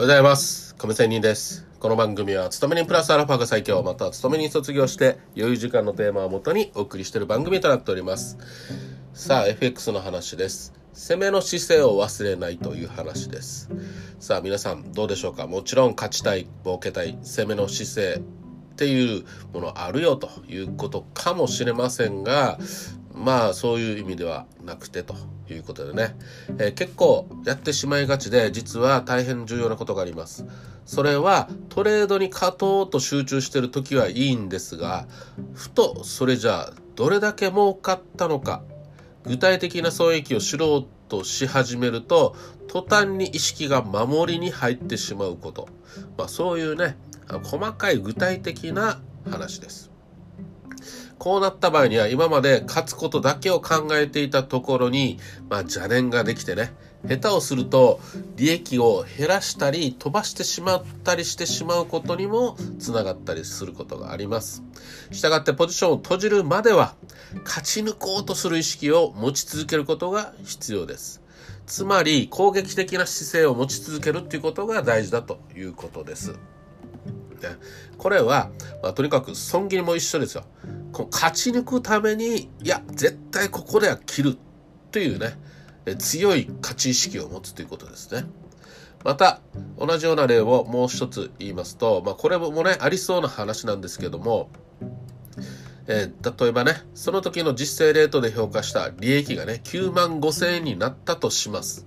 おはようございます。亀仙人です。この番組は、勤めにプラスアルファが最強、また勤めに卒業して、余裕時間のテーマをもとにお送りしている番組となっております。さあ、FX の話です。攻めの姿勢を忘れないという話です。さあ、皆さんどうでしょうか？もちろん勝ちたい、儲けたい、攻めの姿勢っていうものあるよということかもしれませんが、まあそういう意味ではなくてということでね、えー結構やってしまいがちで実は大変重要なことがあります。それはトレードに勝とうと集中してる時はいいんですが、ふとそれじゃあどれだけ儲かったのか、具体的な損益を知ろうとし始めると途端に意識が守りに入ってしまうこと、まあ、そういうね細かい具体的な話です。こうなった場合には今まで勝つことだけを考えていたところに、まあ、邪念ができてね、下手をすると利益を減らしたり飛ばしてしまったりしてしまうことにもつながったりすることがあります。したがってポジションを閉じるまでは勝ち抜こうとする意識を持ち続けることが必要です。つまり攻撃的な姿勢を持ち続けるっていうことが大事だということです。これは、まあ、とにかく損切りも一緒ですよ。こう勝ち抜くために、いや、絶対ここでは切るというね、強い勝ち意識を持つということですね。また、同じような例をもう一つ言いますと、まあ、これもね、ありそうな話なんですけども、えー例えばね、その時の実勢レートで評価した利益がね、9万5千円になったとします。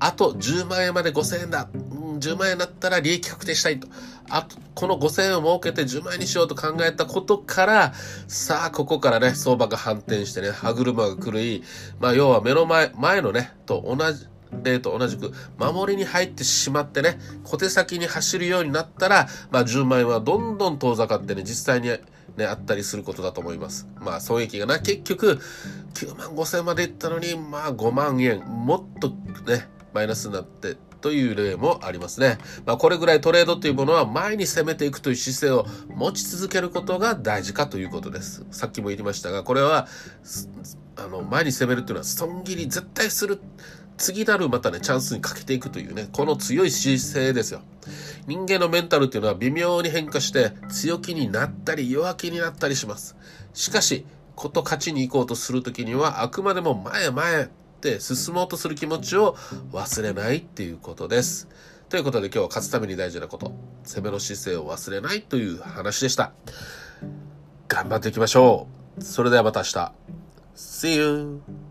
あと10万円まで5千円だ。うん10万円だったら利益確定したいと。あ、この5千円を儲けて10万円にしようと考えたことから、さあ、ここからね、相場が反転してね、歯車が狂い、まあ、要は目の前、前のね、と同じ、例と同じく、守りに入ってしまってね、小手先に走るようになったら、まあ、10万円はどんどん遠ざかってね、実際にね、あったりすることだと思います。まあ、損益がな、結局、9万5千円までいったのに、まあ、5万円、もっとね、マイナスになって、という例もありますね。まあ、これぐらいトレードというものは前に攻めていくという姿勢を持ち続けることが大事かということです。さっきも言いましたが、これは、あの、前に攻めるというのは、損切り絶対する。次なるまたね、チャンスにかけていくというね、この強い姿勢ですよ。人間のメンタルっていうのは微妙に変化して、強気になったり弱気になったりします。しかし、こと勝ちに行こうとするときには、あくまでも前前って進もうとする気持ちを忘れないっていうことです。ということで今日は勝つために大事なこと、攻めの姿勢を忘れないという話でした。頑張っていきましょう。それではまた明日。See you!